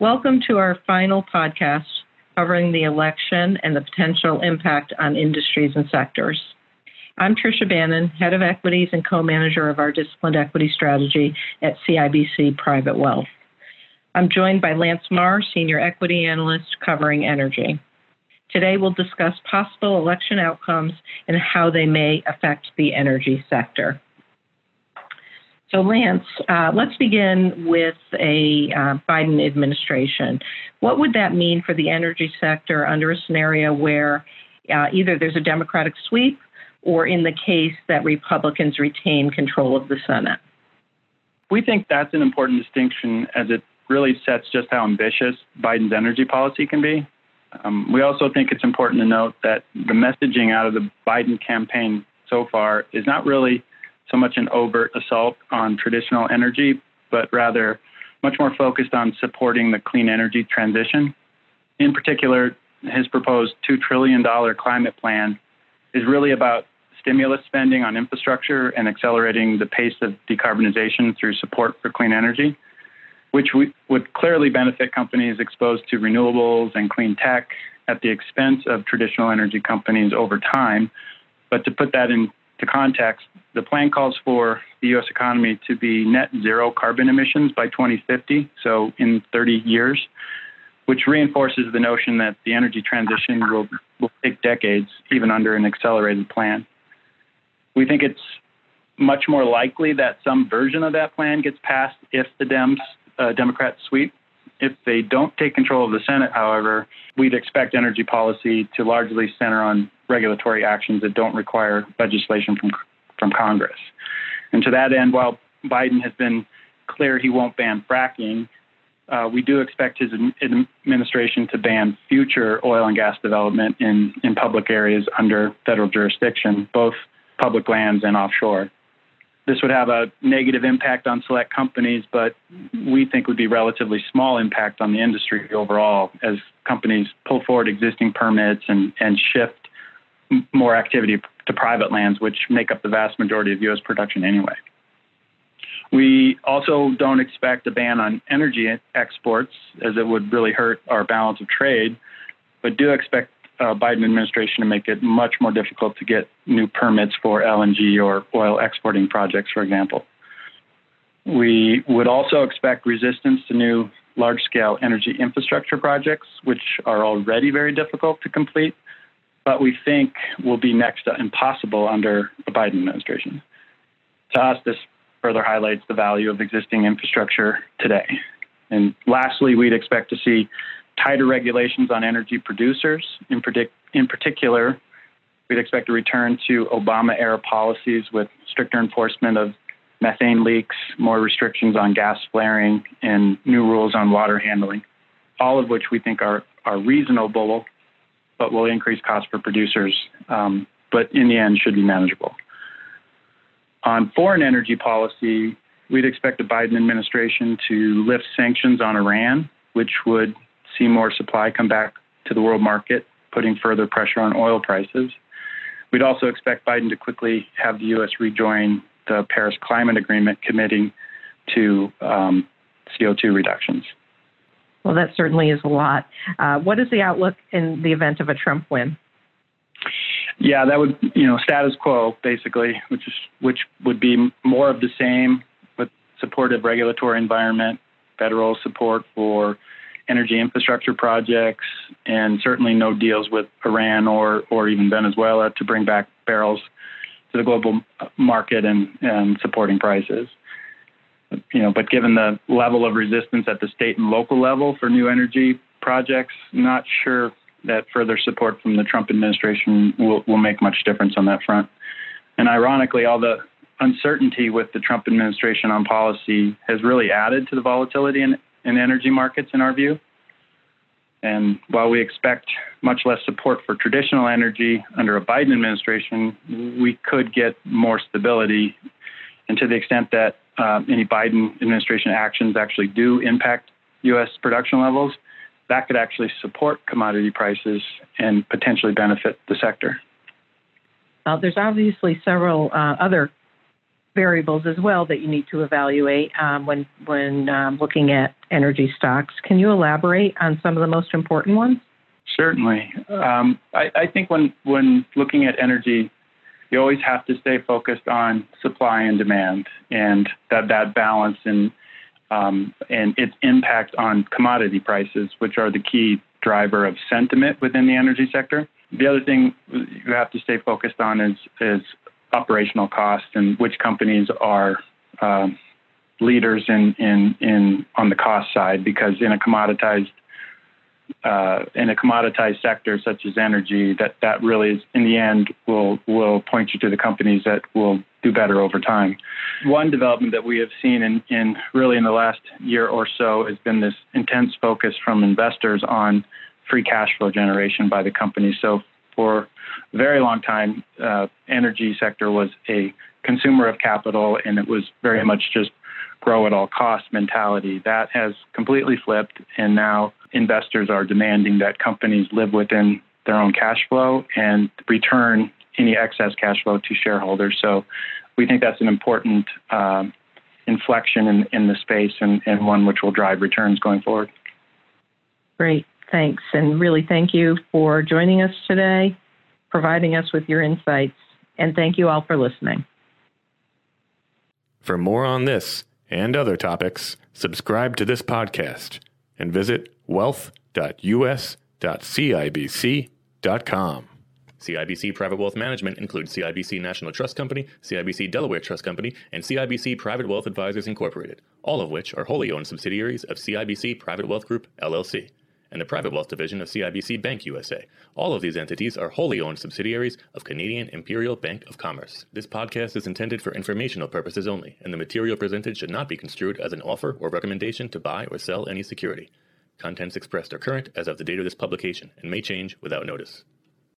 Welcome to our final podcast covering the election and the potential impact on industries and sectors. I'm Tricia Bannon, Head of Equities and co manager of our Disciplined Equity Strategy at CIBC Private Wealth. I'm joined by Lance Marr, Senior Equity Analyst covering energy. Today, we'll discuss possible election outcomes and how they may affect the energy sector. So, Lance, uh, let's begin with a uh, Biden administration. What would that mean for the energy sector under a scenario where uh, either there's a Democratic sweep or in the case that Republicans retain control of the Senate? We think that's an important distinction as it really sets just how ambitious Biden's energy policy can be. Um, we also think it's important to note that the messaging out of the Biden campaign so far is not really so much an overt assault on traditional energy, but rather much more focused on supporting the clean energy transition. In particular, his proposed $2 trillion climate plan is really about stimulus spending on infrastructure and accelerating the pace of decarbonization through support for clean energy, which we, would clearly benefit companies exposed to renewables and clean tech at the expense of traditional energy companies over time. But to put that into context, the plan calls for the U.S. economy to be net zero carbon emissions by 2050, so in 30 years, which reinforces the notion that the energy transition will, will take decades, even under an accelerated plan. We think it's much more likely that some version of that plan gets passed if the Dems, uh, Democrats sweep. If they don't take control of the Senate, however, we'd expect energy policy to largely center on regulatory actions that don't require legislation from from Congress. And to that end, while Biden has been clear he won't ban fracking, uh, we do expect his administration to ban future oil and gas development in, in public areas under federal jurisdiction, both public lands and offshore. This would have a negative impact on select companies, but we think would be relatively small impact on the industry overall as companies pull forward existing permits and, and shift more activity to private lands, which make up the vast majority of U.S. production anyway. We also don't expect a ban on energy exports, as it would really hurt our balance of trade, but do expect uh, Biden administration to make it much more difficult to get new permits for LNG or oil exporting projects, for example. We would also expect resistance to new large scale energy infrastructure projects, which are already very difficult to complete but we think will be next to impossible under the Biden administration. To us, this further highlights the value of existing infrastructure today. And lastly, we'd expect to see tighter regulations on energy producers. In, predict, in particular, we'd expect a return to Obama era policies with stricter enforcement of methane leaks, more restrictions on gas flaring, and new rules on water handling, all of which we think are, are reasonable but will increase costs for producers, um, but in the end should be manageable. On foreign energy policy, we'd expect the Biden administration to lift sanctions on Iran, which would see more supply come back to the world market, putting further pressure on oil prices. We'd also expect Biden to quickly have the U.S. rejoin the Paris Climate Agreement committing to um, CO2 reductions. Well, that certainly is a lot. Uh, what is the outlook in the event of a Trump win? Yeah, that would you know status quo basically, which is which would be more of the same with supportive regulatory environment, federal support for energy infrastructure projects, and certainly no deals with Iran or or even Venezuela to bring back barrels to the global market and, and supporting prices you know, but given the level of resistance at the state and local level for new energy projects, not sure that further support from the Trump administration will, will make much difference on that front. And ironically, all the uncertainty with the Trump administration on policy has really added to the volatility in, in energy markets, in our view. And while we expect much less support for traditional energy under a Biden administration, we could get more stability. And to the extent that uh, any Biden administration actions actually do impact U.S. production levels, that could actually support commodity prices and potentially benefit the sector. Uh, there's obviously several uh, other variables as well that you need to evaluate um, when when um, looking at energy stocks. Can you elaborate on some of the most important ones? Certainly. Um, I, I, think when when looking at energy, you always have to stay focused on supply and demand, and that that balance and um, and its impact on commodity prices, which are the key driver of sentiment within the energy sector. The other thing you have to stay focused on is is operational costs and which companies are uh, leaders in, in in on the cost side because in a commoditized uh, in a commoditized sector such as energy, that that really is in the end will will point you to the companies that will do better over time. One development that we have seen in, in really in the last year or so has been this intense focus from investors on free cash flow generation by the company. So for a very long time, uh, energy sector was a consumer of capital, and it was very much just grow at all costs mentality. That has completely flipped, and now investors are demanding that companies live within their own cash flow and return any excess cash flow to shareholders. So we think that's an important um, inflection in, in the space and, and one which will drive returns going forward. Great. Thanks. And really thank you for joining us today, providing us with your insights, and thank you all for listening. For more on this and other topics, subscribe to this podcast and visit wealth.us.cibc.com. CIBC Private Wealth Management includes CIBC National Trust Company, CIBC Delaware Trust Company, and CIBC Private Wealth Advisors Incorporated, all of which are wholly owned subsidiaries of CIBC Private Wealth Group, LLC and the private wealth division of CIBC Bank USA. All of these entities are wholly owned subsidiaries of Canadian Imperial Bank of Commerce. This podcast is intended for informational purposes only, and the material presented should not be construed as an offer or recommendation to buy or sell any security. Contents expressed are current as of the date of this publication and may change without notice.